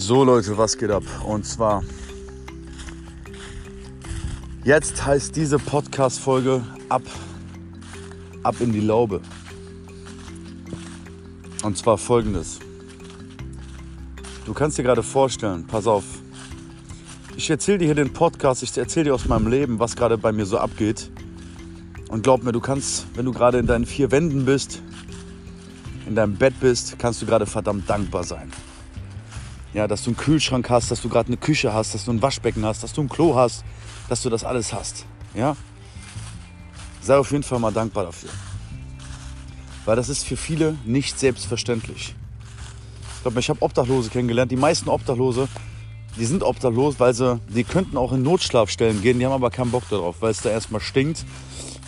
So Leute, was geht ab? Und zwar, jetzt heißt diese Podcast-Folge ab, ab in die Laube. Und zwar folgendes. Du kannst dir gerade vorstellen, pass auf, ich erzähle dir hier den Podcast, ich erzähle dir aus meinem Leben, was gerade bei mir so abgeht. Und glaub mir, du kannst, wenn du gerade in deinen vier Wänden bist, in deinem Bett bist, kannst du gerade verdammt dankbar sein. Ja, dass du einen Kühlschrank hast, dass du gerade eine Küche hast, dass du ein Waschbecken hast, dass du ein Klo hast, dass du das alles hast. Ja? Sei auf jeden Fall mal dankbar dafür. Weil das ist für viele nicht selbstverständlich. Ich glaube, ich habe Obdachlose kennengelernt. Die meisten Obdachlose, die sind obdachlos, weil sie, die könnten auch in Notschlafstellen gehen, die haben aber keinen Bock darauf, weil es da erstmal stinkt,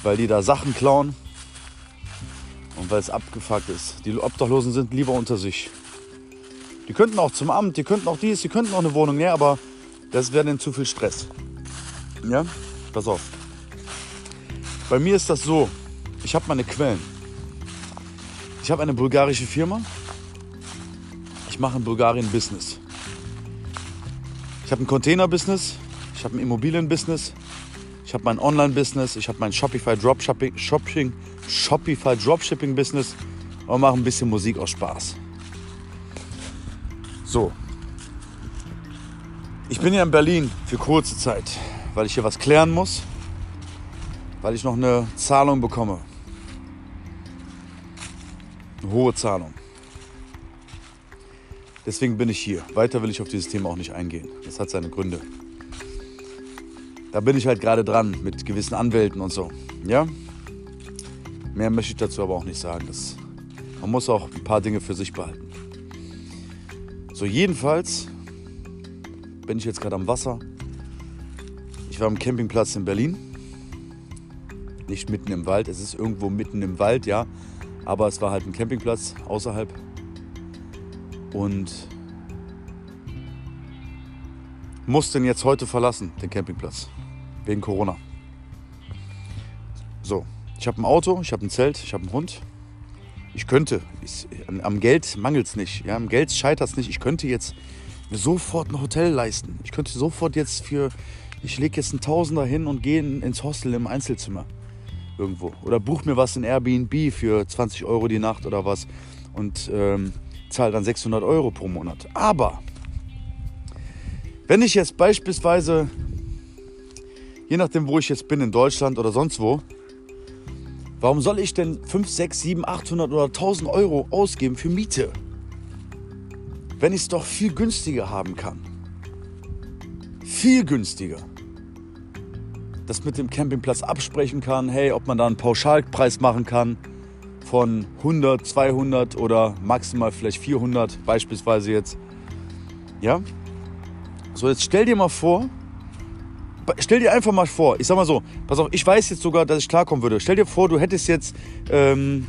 weil die da Sachen klauen und weil es abgefuckt ist. Die Obdachlosen sind lieber unter sich. Die könnten auch zum Amt, die könnten auch dies, die könnten auch eine Wohnung, ja, aber das wäre dann zu viel Stress. Ja, pass auf. Bei mir ist das so, ich habe meine Quellen. Ich habe eine bulgarische Firma. Ich mache in Bulgarien Business. Ich habe ein Container-Business. Ich habe ein Immobilien-Business. Ich habe mein Online-Business. Ich habe mein Shopify Dropshipping, Shopping, Shopify Dropshipping-Business und mache ein bisschen Musik aus Spaß. So. Ich bin ja in Berlin für kurze Zeit, weil ich hier was klären muss, weil ich noch eine Zahlung bekomme. Eine hohe Zahlung. Deswegen bin ich hier. Weiter will ich auf dieses Thema auch nicht eingehen. Das hat seine Gründe. Da bin ich halt gerade dran mit gewissen Anwälten und so. Ja? Mehr möchte ich dazu aber auch nicht sagen. Das, man muss auch ein paar Dinge für sich behalten. So, jedenfalls bin ich jetzt gerade am Wasser. Ich war am Campingplatz in Berlin. Nicht mitten im Wald. Es ist irgendwo mitten im Wald, ja. Aber es war halt ein Campingplatz außerhalb. Und musste ihn jetzt heute verlassen, den Campingplatz. Wegen Corona. So, ich habe ein Auto, ich habe ein Zelt, ich habe einen Hund. Ich könnte, ich, am Geld mangelt es nicht, ja, am Geld scheitert es nicht. Ich könnte jetzt mir sofort ein Hotel leisten. Ich könnte sofort jetzt für, ich lege jetzt einen Tausender hin und gehe ins Hostel im Einzelzimmer irgendwo. Oder buche mir was in Airbnb für 20 Euro die Nacht oder was und ähm, zahle dann 600 Euro pro Monat. Aber wenn ich jetzt beispielsweise, je nachdem wo ich jetzt bin, in Deutschland oder sonst wo, Warum soll ich denn 5, 6, 7, 800 oder 1000 Euro ausgeben für Miete? Wenn ich es doch viel günstiger haben kann. Viel günstiger. Das mit dem Campingplatz absprechen kann, hey, ob man da einen Pauschalpreis machen kann von 100, 200 oder maximal vielleicht 400 beispielsweise jetzt. Ja? So, jetzt stell dir mal vor, stell dir einfach mal vor, ich sag mal so, pass auf, ich weiß jetzt sogar, dass ich klarkommen würde. Stell dir vor, du hättest jetzt, ähm,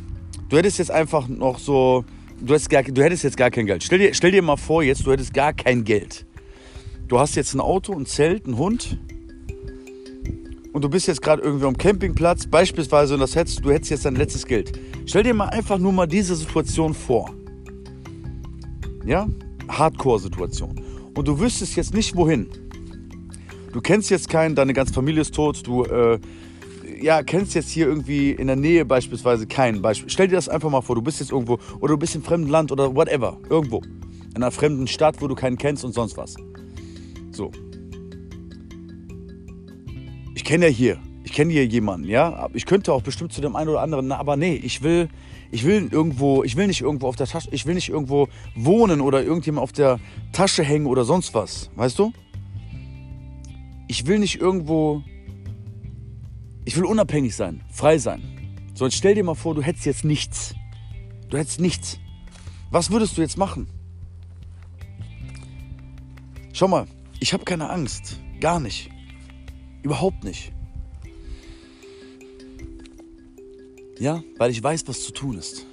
du hättest jetzt einfach noch so, du, hättest gar, du hättest jetzt gar kein Geld. Stell dir, stell dir mal vor, jetzt, du hättest gar kein Geld. Du hast jetzt ein Auto, ein Zelt, einen Hund und du bist jetzt gerade irgendwie am Campingplatz, beispielsweise, und das hättest, du hättest jetzt dein letztes Geld. Stell dir mal einfach nur mal diese Situation vor. Ja? Hardcore-Situation. Und du wüsstest jetzt nicht wohin. Du kennst jetzt keinen, deine ganze Familie ist tot, du äh, ja, kennst jetzt hier irgendwie in der Nähe beispielsweise keinen. Beispiel. Stell dir das einfach mal vor, du bist jetzt irgendwo oder du bist im fremden Land oder whatever, irgendwo. In einer fremden Stadt, wo du keinen kennst und sonst was. So. Ich kenne ja hier, ich kenne hier jemanden, ja. Ich könnte auch bestimmt zu dem einen oder anderen, aber nee, ich will, ich will irgendwo, ich will nicht irgendwo auf der Tasche, ich will nicht irgendwo wohnen oder irgendjemand auf der Tasche hängen oder sonst was, weißt du? Ich will nicht irgendwo, ich will unabhängig sein, frei sein. So, jetzt stell dir mal vor, du hättest jetzt nichts. Du hättest nichts. Was würdest du jetzt machen? Schau mal, ich habe keine Angst. Gar nicht. Überhaupt nicht. Ja, weil ich weiß, was zu tun ist.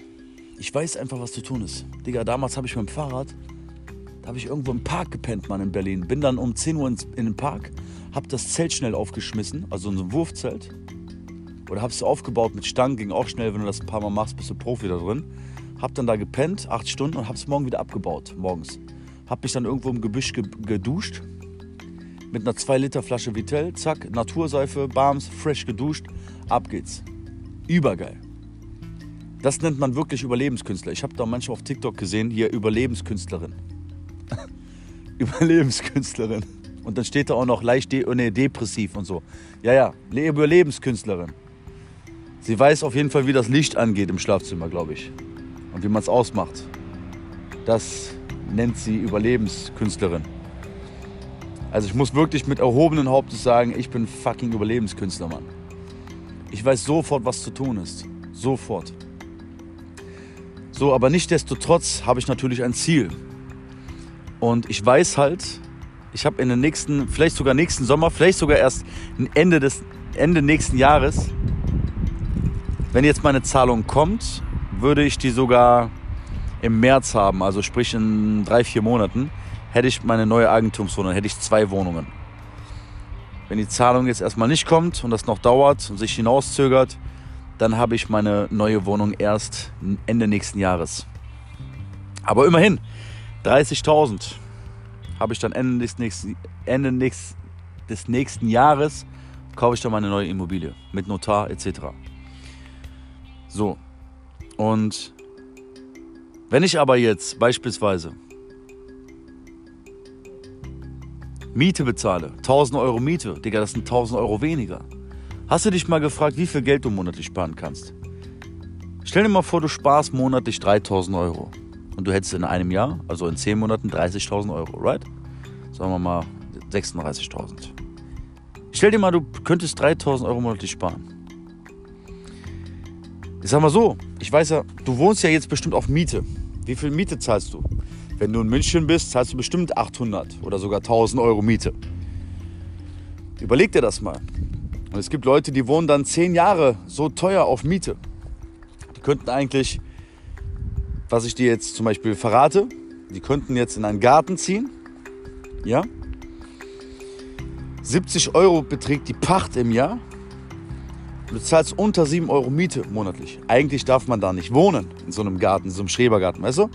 Ich weiß einfach, was zu tun ist. Digga, damals habe ich mit dem Fahrrad, da habe ich irgendwo im Park gepennt, Mann, in Berlin. Bin dann um 10 Uhr in, den Park, hab das Zelt schnell aufgeschmissen, also so ein Wurfzelt. Oder hab's aufgebaut mit Stangen, ging auch schnell, wenn du das ein paar Mal machst, bist du Profi da drin. Hab dann da gepennt, acht Stunden und hab's morgen wieder abgebaut, morgens. Hab mich dann irgendwo im Gebüsch ge geduscht. Mit einer 2 Liter Flasche Vitell, zack, Naturseife, Barms, fresh geduscht, ab geht's. Übergeil. Das nennt man wirklich Überlebenskünstler. Ich habe da manchmal auf TikTok gesehen, hier Überlebenskünstlerin. Überlebenskünstlerin. Und dann steht da auch noch leicht de nee, depressiv und so. Ja, ja, Überlebenskünstlerin. Sie weiß auf jeden Fall, wie das Licht angeht im Schlafzimmer, glaube ich. Und wie man es ausmacht. Das nennt sie Überlebenskünstlerin. Also ich muss wirklich mit erhobenen Hauptes sagen, ich bin fucking Überlebenskünstler, Mann. Ich weiß sofort, was zu tun ist. Sofort. So, aber nichtdestotrotz habe ich natürlich ein Ziel. Und ich weiß halt, ich habe in den nächsten, vielleicht sogar nächsten Sommer, vielleicht sogar erst Ende des Ende nächsten Jahres, wenn jetzt meine Zahlung kommt, würde ich die sogar im März haben, also sprich in drei, vier Monaten, hätte ich meine neue Eigentumswohnung, hätte ich zwei Wohnungen. Wenn die Zahlung jetzt erstmal nicht kommt und das noch dauert und sich hinauszögert, dann habe ich meine neue Wohnung erst Ende nächsten Jahres. Aber immerhin, 30.000 habe ich dann Ende des nächsten, Ende des nächsten Jahres, kaufe ich dann meine neue Immobilie mit Notar etc. So, und wenn ich aber jetzt beispielsweise Miete bezahle, 1000 Euro Miete, Digga, das sind 1000 Euro weniger. Hast du dich mal gefragt, wie viel Geld du monatlich sparen kannst? Stell dir mal vor, du sparst monatlich 3000 Euro und du hättest in einem Jahr, also in 10 Monaten, 30.000 Euro, right? Sagen wir mal 36.000. Stell dir mal, du könntest 3000 Euro monatlich sparen. Ich sag mal so, ich weiß ja, du wohnst ja jetzt bestimmt auf Miete. Wie viel Miete zahlst du? Wenn du in München bist, zahlst du bestimmt 800 oder sogar 1000 Euro Miete. Überleg dir das mal. Und es gibt Leute, die wohnen dann zehn Jahre so teuer auf Miete. Die könnten eigentlich, was ich dir jetzt zum Beispiel verrate, die könnten jetzt in einen Garten ziehen. Ja? 70 Euro beträgt die Pacht im Jahr. Du zahlst unter 7 Euro Miete monatlich. Eigentlich darf man da nicht wohnen, in so einem Garten, in so einem Schrebergarten, weißt du?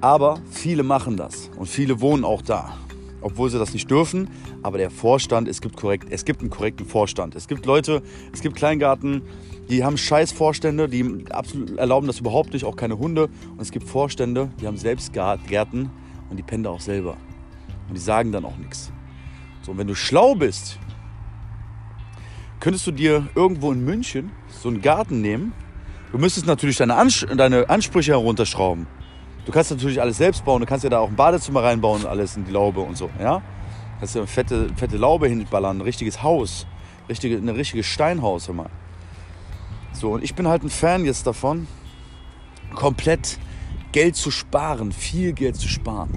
Aber viele machen das und viele wohnen auch da obwohl sie das nicht dürfen. Aber der Vorstand, es gibt, korrekt, es gibt einen korrekten Vorstand. Es gibt Leute, es gibt Kleingarten, die haben scheiß Vorstände, die absolut erlauben das überhaupt nicht, auch keine Hunde. Und es gibt Vorstände, die haben selbst Gärten und die pennen auch selber. Und die sagen dann auch nichts. So, und wenn du schlau bist, könntest du dir irgendwo in München so einen Garten nehmen. Du müsstest natürlich deine, Ans deine Ansprüche herunterschrauben. Du kannst natürlich alles selbst bauen. Du kannst ja da auch ein Badezimmer reinbauen und alles in die Laube und so. Ja? Du kannst ja eine fette, fette Laube hinballern, ein richtiges Haus. Richtige, ein richtiges Steinhaus immer. So, und ich bin halt ein Fan jetzt davon, komplett Geld zu sparen, viel Geld zu sparen.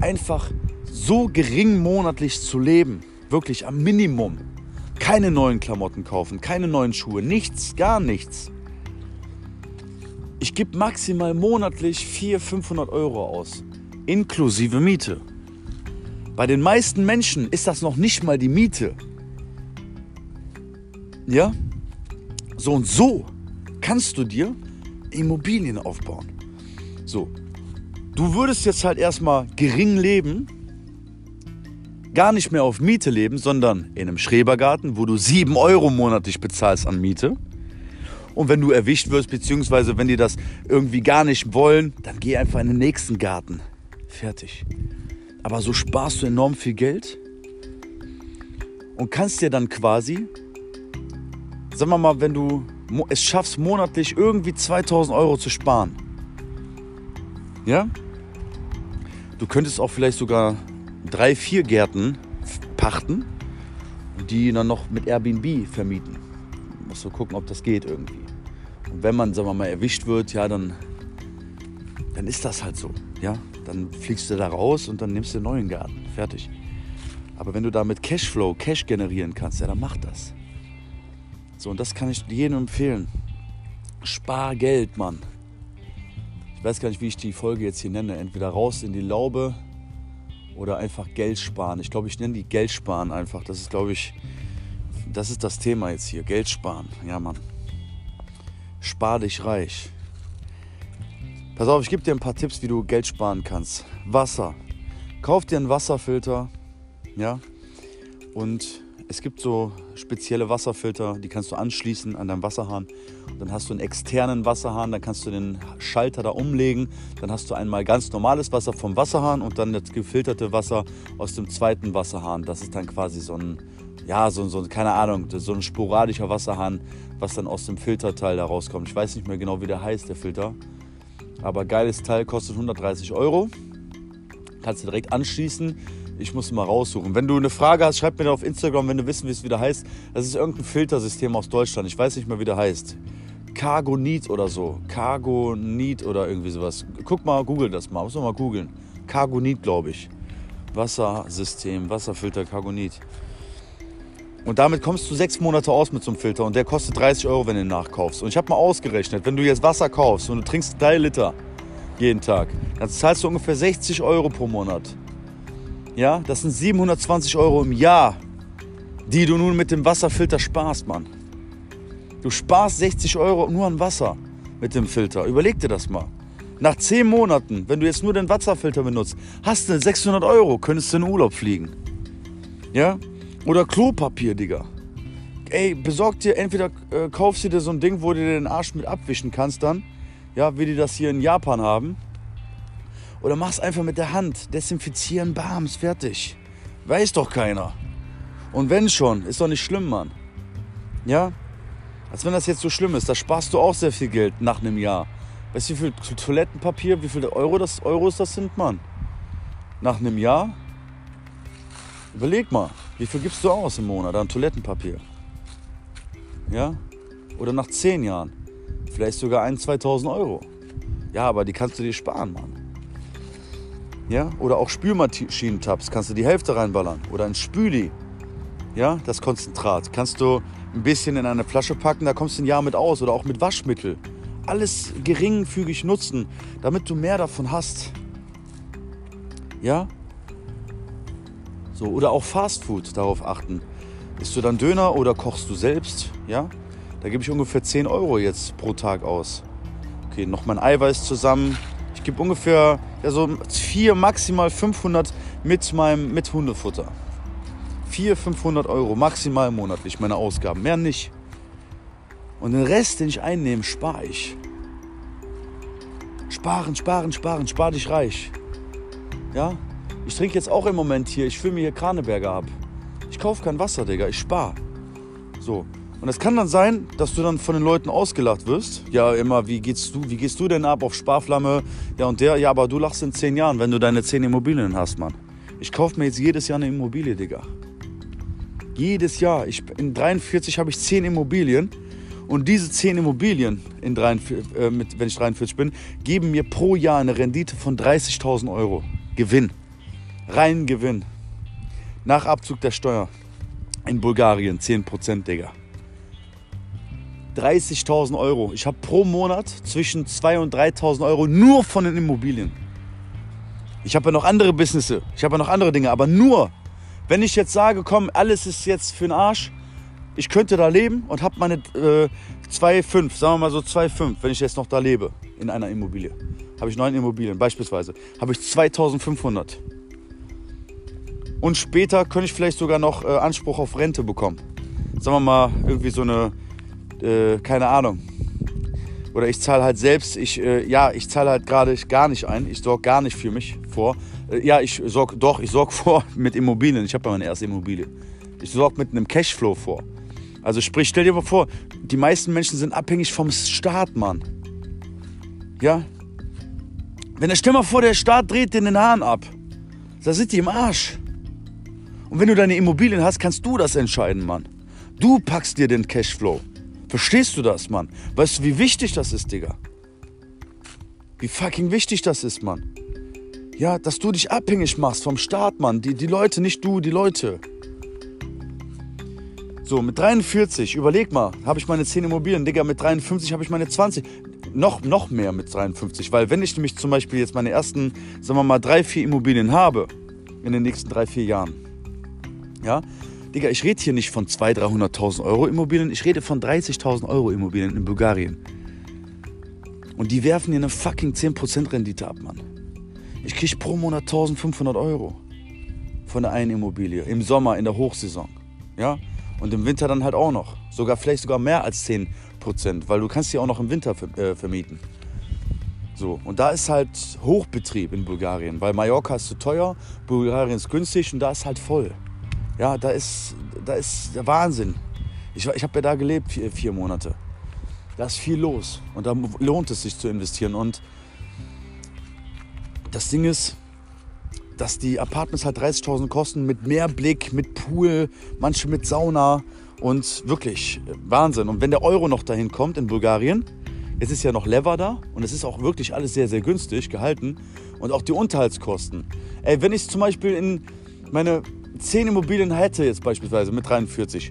Einfach so gering monatlich zu leben, wirklich am Minimum. Keine neuen Klamotten kaufen, keine neuen Schuhe, nichts, gar nichts. Ich gebe maximal monatlich 400, 500 Euro aus, inklusive Miete. Bei den meisten Menschen ist das noch nicht mal die Miete. Ja? So und so kannst du dir Immobilien aufbauen. So, du würdest jetzt halt erstmal gering leben, gar nicht mehr auf Miete leben, sondern in einem Schrebergarten, wo du 7 Euro monatlich bezahlst an Miete. Und wenn du erwischt wirst, beziehungsweise wenn die das irgendwie gar nicht wollen, dann geh einfach in den nächsten Garten. Fertig. Aber so sparst du enorm viel Geld und kannst dir dann quasi, sagen wir mal, wenn du es schaffst, monatlich irgendwie 2000 Euro zu sparen. Ja? Du könntest auch vielleicht sogar drei, vier Gärten pachten und die dann noch mit Airbnb vermieten. Musst du gucken, ob das geht irgendwie. Und wenn man, sagen wir mal, erwischt wird, ja, dann, dann ist das halt so. Ja? Dann fliegst du da raus und dann nimmst du einen neuen Garten. Fertig. Aber wenn du damit Cashflow, Cash generieren kannst, ja, dann mach das. So, und das kann ich jedem empfehlen. Spar Geld, Mann. Ich weiß gar nicht, wie ich die Folge jetzt hier nenne. Entweder raus in die Laube oder einfach Geld sparen. Ich glaube, ich nenne die Geld sparen einfach. Das ist, glaube ich, das ist das Thema jetzt hier. Geld sparen. Ja, Mann. Spar dich reich. Pass auf, ich gebe dir ein paar Tipps, wie du Geld sparen kannst. Wasser. Kauf dir einen Wasserfilter, ja. Und es gibt so spezielle Wasserfilter, die kannst du anschließen an deinem Wasserhahn. Und dann hast du einen externen Wasserhahn, dann kannst du den Schalter da umlegen. Dann hast du einmal ganz normales Wasser vom Wasserhahn und dann das gefilterte Wasser aus dem zweiten Wasserhahn. Das ist dann quasi so ein, ja, so, so keine Ahnung, so ein sporadischer Wasserhahn, was dann aus dem Filterteil da rauskommt. Ich weiß nicht mehr genau, wie der heißt, der Filter. Aber geiles Teil kostet 130 Euro. Kannst du direkt anschließen ich muss mal raussuchen. Wenn du eine Frage hast, schreib mir auf Instagram, wenn du wissen, wie es wieder heißt. Das ist irgendein Filtersystem aus Deutschland. Ich weiß nicht mehr, wie der heißt. Cargonit oder so. Cargonit oder irgendwie sowas. Guck mal, google das mal. Muss man mal googeln. Cargonit, glaube ich. Wassersystem, Wasserfilter Cargonit. Und damit kommst du sechs Monate aus mit so einem Filter und der kostet 30 Euro, wenn du ihn nachkaufst. Und ich habe mal ausgerechnet, wenn du jetzt Wasser kaufst und du trinkst drei Liter jeden Tag, dann zahlst du ungefähr 60 Euro pro Monat. Ja, das sind 720 Euro im Jahr, die du nun mit dem Wasserfilter sparst, Mann. Du sparst 60 Euro nur an Wasser mit dem Filter. Überleg dir das mal. Nach 10 Monaten, wenn du jetzt nur den Wasserfilter benutzt, hast du 600 Euro, könntest du in den Urlaub fliegen. Ja? Oder Klopapier, Digga. Ey, besorg dir, entweder äh, kaufst du dir so ein Ding, wo du dir den Arsch mit abwischen kannst dann. Ja, wie die das hier in Japan haben. Oder mach's einfach mit der Hand. Desinfizieren, bams, fertig. Weiß doch keiner. Und wenn schon, ist doch nicht schlimm, Mann. Ja? Als wenn das jetzt so schlimm ist, da sparst du auch sehr viel Geld nach einem Jahr. Weißt du, wie viel Toilettenpapier, wie viele Euro das, Euros das sind, Mann? Nach einem Jahr? Überleg mal, wie viel gibst du aus im Monat an Toilettenpapier? Ja? Oder nach zehn Jahren? Vielleicht sogar 1.000, 2.000 Euro. Ja, aber die kannst du dir sparen, Mann. Ja? Oder auch Spülmaschinentabs kannst du die Hälfte reinballern. Oder ein Spüli. Ja, das Konzentrat. Kannst du ein bisschen in eine Flasche packen, da kommst du ein Jahr mit aus. Oder auch mit Waschmittel. Alles geringfügig nutzen, damit du mehr davon hast. Ja? So, oder auch Fastfood, darauf achten. Isst du dann Döner oder kochst du selbst? Ja? Da gebe ich ungefähr 10 Euro jetzt pro Tag aus. Okay, noch mein Eiweiß zusammen, gebe ungefähr ja, so 4, maximal 500 mit meinem mit Hundefutter. 400, 500 Euro maximal monatlich meine Ausgaben, mehr nicht. Und den Rest, den ich einnehme, spare ich. Sparen, sparen, sparen, spar dich reich. Ja? Ich trinke jetzt auch im Moment hier, ich fülle mir hier Kraneberger ab. Ich kaufe kein Wasser, Digga, ich spare. So. Und es kann dann sein, dass du dann von den Leuten ausgelacht wirst. Ja, immer, wie gehst du, wie gehst du denn ab auf Sparflamme? Ja, und der, ja, aber du lachst in zehn Jahren, wenn du deine zehn Immobilien hast, Mann. Ich kaufe mir jetzt jedes Jahr eine Immobilie, Digga. Jedes Jahr. Ich, in 43 habe ich zehn Immobilien. Und diese zehn Immobilien, in 43, äh, mit, wenn ich 43 bin, geben mir pro Jahr eine Rendite von 30.000 Euro. Gewinn. Rein Gewinn. Nach Abzug der Steuer. In Bulgarien 10%, Digga. 30.000 Euro. Ich habe pro Monat zwischen 2.000 und 3.000 Euro nur von den Immobilien. Ich habe ja noch andere Businesses, ich habe ja noch andere Dinge, aber nur, wenn ich jetzt sage, komm, alles ist jetzt für den Arsch, ich könnte da leben und habe meine äh, 2,5, sagen wir mal so 2,5, wenn ich jetzt noch da lebe in einer Immobilie. Habe ich neun Immobilien beispielsweise, habe ich 2.500. Und später könnte ich vielleicht sogar noch äh, Anspruch auf Rente bekommen. Sagen wir mal irgendwie so eine äh, keine Ahnung. Oder ich zahle halt selbst, ich, äh, ja, ich zahle halt gerade gar nicht ein. Ich sorge gar nicht für mich vor. Äh, ja, ich sorge, doch, ich sorge vor mit Immobilien. Ich habe ja meine erste Immobilie. Ich sorge mit einem Cashflow vor. Also sprich, stell dir mal vor, die meisten Menschen sind abhängig vom Staat, Mann. Ja? Wenn der, stell vor, der Staat dreht dir den Hahn ab. Da sind die im Arsch. Und wenn du deine Immobilien hast, kannst du das entscheiden, Mann. Du packst dir den Cashflow. Verstehst du das, Mann? Weißt du, wie wichtig das ist, Digga? Wie fucking wichtig das ist, Mann. Ja, dass du dich abhängig machst vom Staat, Mann. Die, die Leute, nicht du, die Leute. So, mit 43, überleg mal, habe ich meine 10 Immobilien, Digga, mit 53 habe ich meine 20. Noch, noch mehr mit 53, weil wenn ich nämlich zum Beispiel jetzt meine ersten, sagen wir mal, drei, vier Immobilien habe, in den nächsten drei, vier Jahren, ja, Digga, ich rede hier nicht von 200.000, 300.000 Euro Immobilien, ich rede von 30.000 Euro Immobilien in Bulgarien. Und die werfen dir eine fucking 10% Rendite ab, Mann. Ich kriege pro Monat 1500 Euro von der einen Immobilie. Im Sommer, in der Hochsaison. Ja? Und im Winter dann halt auch noch. Sogar vielleicht sogar mehr als 10%, weil du kannst die auch noch im Winter äh, vermieten. So, und da ist halt Hochbetrieb in Bulgarien, weil Mallorca ist zu teuer, Bulgarien ist günstig und da ist halt voll. Ja, da ist, da ist der Wahnsinn. Ich, ich habe ja da gelebt vier, vier Monate. Da ist viel los und da lohnt es sich zu investieren. Und das Ding ist, dass die Apartments halt 30.000 kosten mit mehr Blick, mit Pool, manche mit Sauna und wirklich Wahnsinn. Und wenn der Euro noch dahin kommt in Bulgarien, es ist ja noch Lever da und es ist auch wirklich alles sehr, sehr günstig gehalten. Und auch die Unterhaltskosten. Ey, wenn ich zum Beispiel in meine 10 Immobilien hätte, jetzt beispielsweise mit 43,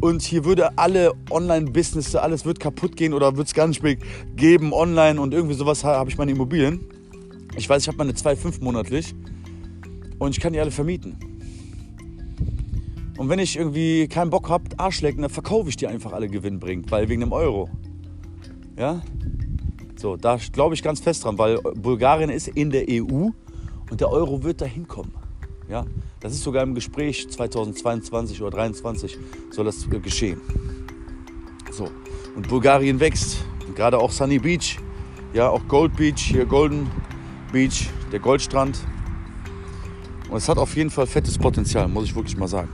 und hier würde alle Online-Business, alles wird kaputt gehen oder wird es nicht mehr geben online und irgendwie sowas habe ich meine Immobilien. Ich weiß, ich habe meine 2,5 monatlich und ich kann die alle vermieten. Und wenn ich irgendwie keinen Bock habe, Arschlecken, dann verkaufe ich die einfach alle gewinnbringend, weil wegen dem Euro. Ja? So, da glaube ich ganz fest dran, weil Bulgarien ist in der EU und der Euro wird dahin kommen. Ja? Das ist sogar im Gespräch 2022 oder 2023 soll das geschehen. So, und Bulgarien wächst. Und gerade auch Sunny Beach, ja, auch Gold Beach, hier Golden Beach, der Goldstrand. Und es hat auf jeden Fall fettes Potenzial, muss ich wirklich mal sagen.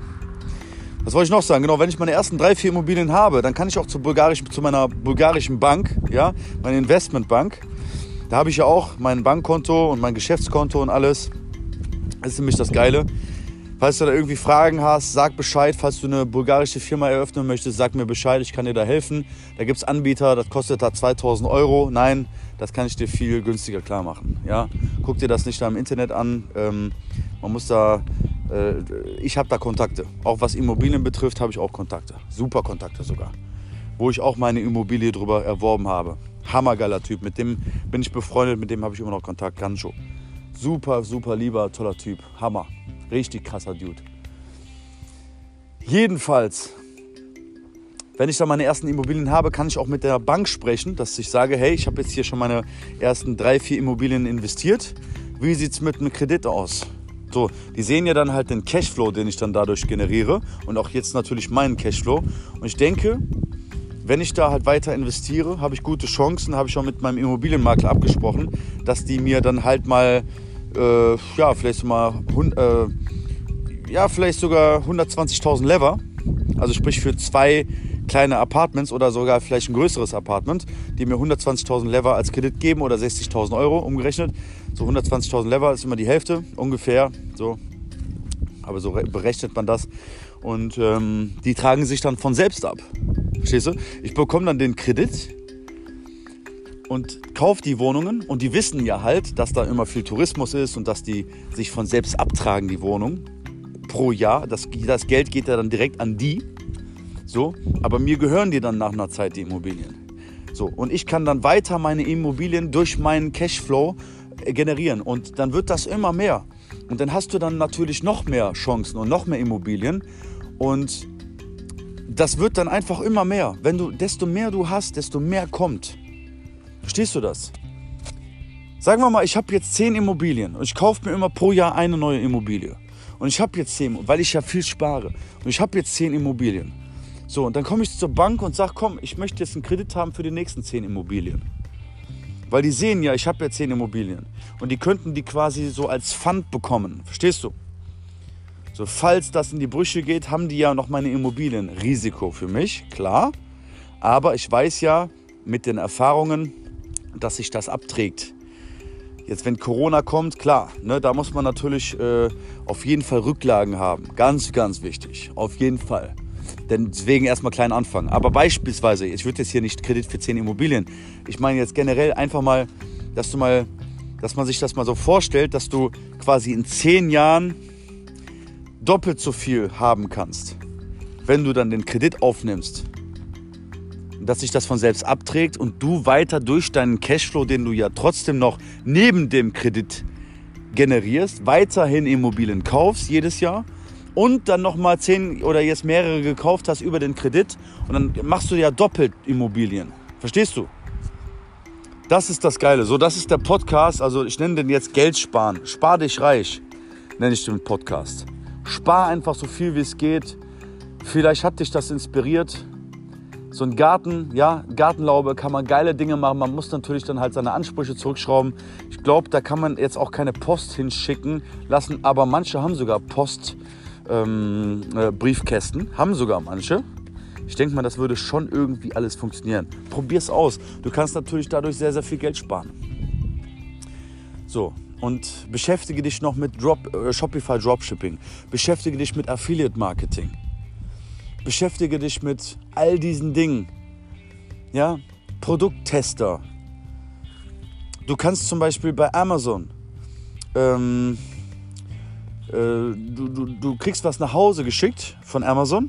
Was wollte ich noch sagen? Genau, wenn ich meine ersten drei, vier Immobilien habe, dann kann ich auch zu, bulgarischen, zu meiner bulgarischen Bank, ja, meine Investmentbank. Da habe ich ja auch mein Bankkonto und mein Geschäftskonto und alles. Das ist nämlich das Geile. Falls du da irgendwie Fragen hast, sag Bescheid. Falls du eine bulgarische Firma eröffnen möchtest, sag mir Bescheid. Ich kann dir da helfen. Da gibt es Anbieter, das kostet da 2000 Euro. Nein, das kann ich dir viel günstiger klar machen. Ja? Guck dir das nicht da im Internet an. Ähm, man muss da äh, ich habe da Kontakte. Auch was Immobilien betrifft, habe ich auch Kontakte. Super Kontakte sogar. Wo ich auch meine Immobilie drüber erworben habe. Hammergeiler Typ. Mit dem bin ich befreundet, mit dem habe ich immer noch Kontakt. Gancho. Super, super lieber, toller Typ. Hammer. Richtig krasser Dude. Jedenfalls, wenn ich dann meine ersten Immobilien habe, kann ich auch mit der Bank sprechen, dass ich sage, hey, ich habe jetzt hier schon meine ersten drei, vier Immobilien investiert. Wie sieht es mit einem Kredit aus? So, die sehen ja dann halt den Cashflow, den ich dann dadurch generiere und auch jetzt natürlich meinen Cashflow. Und ich denke, wenn ich da halt weiter investiere, habe ich gute Chancen, habe ich auch mit meinem Immobilienmakler abgesprochen, dass die mir dann halt mal, äh, ja, vielleicht mal, äh, ja, vielleicht sogar 120.000 Lever, also sprich für zwei kleine Apartments oder sogar vielleicht ein größeres Apartment, die mir 120.000 Lever als Kredit geben oder 60.000 Euro umgerechnet. So 120.000 Lever ist immer die Hälfte ungefähr. So, aber so berechnet man das. Und ähm, die tragen sich dann von selbst ab. Verstehst du? Ich bekomme dann den Kredit und kaufe die Wohnungen und die wissen ja halt, dass da immer viel Tourismus ist und dass die sich von selbst abtragen, die Wohnung pro Jahr. Das, das Geld geht ja dann direkt an die so, aber mir gehören die dann nach einer Zeit die Immobilien. So, und ich kann dann weiter meine Immobilien durch meinen Cashflow äh, generieren und dann wird das immer mehr. Und dann hast du dann natürlich noch mehr Chancen und noch mehr Immobilien und das wird dann einfach immer mehr. Wenn du desto mehr du hast, desto mehr kommt. Verstehst du das? Sagen wir mal, ich habe jetzt zehn Immobilien und ich kaufe mir immer pro Jahr eine neue Immobilie. Und ich habe jetzt zehn, weil ich ja viel spare. Und ich habe jetzt zehn Immobilien. So, und dann komme ich zur Bank und sage, komm, ich möchte jetzt einen Kredit haben für die nächsten zehn Immobilien. Weil die sehen ja, ich habe ja zehn Immobilien. Und die könnten die quasi so als Pfand bekommen. Verstehst du? So, falls das in die Brüche geht, haben die ja noch meine Immobilien. Risiko für mich, klar. Aber ich weiß ja mit den Erfahrungen, dass sich das abträgt. Jetzt, wenn Corona kommt, klar, ne, da muss man natürlich äh, auf jeden Fall Rücklagen haben. Ganz, ganz wichtig. Auf jeden Fall. Denn deswegen erstmal klein anfangen. Aber beispielsweise, ich würde jetzt hier nicht Kredit für 10 Immobilien. Ich meine jetzt generell einfach mal, dass du mal, dass man sich das mal so vorstellt, dass du quasi in 10 Jahren doppelt so viel haben kannst, wenn du dann den Kredit aufnimmst. Dass sich das von selbst abträgt und du weiter durch deinen Cashflow, den du ja trotzdem noch neben dem Kredit generierst, weiterhin Immobilien kaufst jedes Jahr und dann nochmal zehn oder jetzt mehrere gekauft hast über den Kredit und dann machst du ja doppelt Immobilien. Verstehst du? das ist das Geile. So, das ist der Podcast. Also ich nenne den jetzt Geld sparen. Spar dich reich, nenne ich den Podcast. Spar einfach so viel wie es geht. Vielleicht hat dich das inspiriert. So ein Garten, ja, Gartenlaube kann man geile Dinge machen. Man muss natürlich dann halt seine Ansprüche zurückschrauben. Ich glaube, da kann man jetzt auch keine Post hinschicken lassen. Aber manche haben sogar Post, ähm, äh. Haben sogar manche. Ich denke mal, das würde schon irgendwie alles funktionieren. Probier es aus. Du kannst natürlich dadurch sehr, sehr viel Geld sparen. So, und beschäftige dich noch mit Drop, äh, Shopify Dropshipping. Beschäftige dich mit Affiliate Marketing. Beschäftige dich mit all diesen Dingen. Ja, Produkttester. Du kannst zum Beispiel bei Amazon, ähm, äh, du, du, du kriegst was nach Hause geschickt von Amazon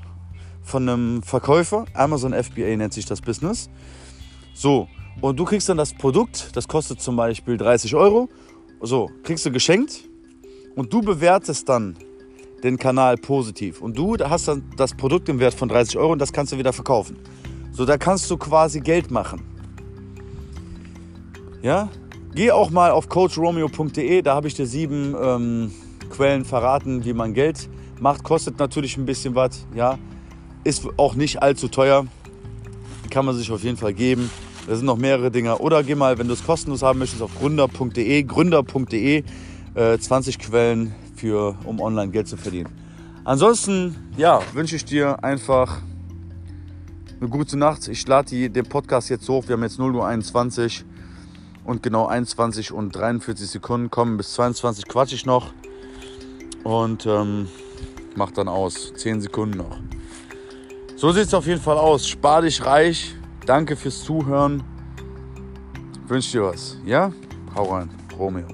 von einem Verkäufer. Amazon FBA nennt sich das Business. So, und du kriegst dann das Produkt, das kostet zum Beispiel 30 Euro. So, kriegst du geschenkt und du bewertest dann den Kanal positiv. Und du hast dann das Produkt im Wert von 30 Euro und das kannst du wieder verkaufen. So, da kannst du quasi Geld machen. Ja? Geh auch mal auf coachromeo.de, da habe ich dir sieben ähm, Quellen verraten, wie man Geld macht. Kostet natürlich ein bisschen was, ja. Ist auch nicht allzu teuer. Kann man sich auf jeden Fall geben. Da sind noch mehrere Dinge. Oder geh mal, wenn du es kostenlos haben möchtest, auf gründer.de. Gründer.de. Äh, 20 Quellen, für, um online Geld zu verdienen. Ansonsten, ja, wünsche ich dir einfach eine gute Nacht. Ich lade den Podcast jetzt hoch. Wir haben jetzt 0 Uhr 21 und genau 21 und 43 Sekunden kommen. Bis 22 quatsch ich noch und ähm, mach dann aus. 10 Sekunden noch. So sieht es auf jeden Fall aus. Spar dich reich. Danke fürs Zuhören. Wünsche dir was. Ja? Hau rein. Romeo.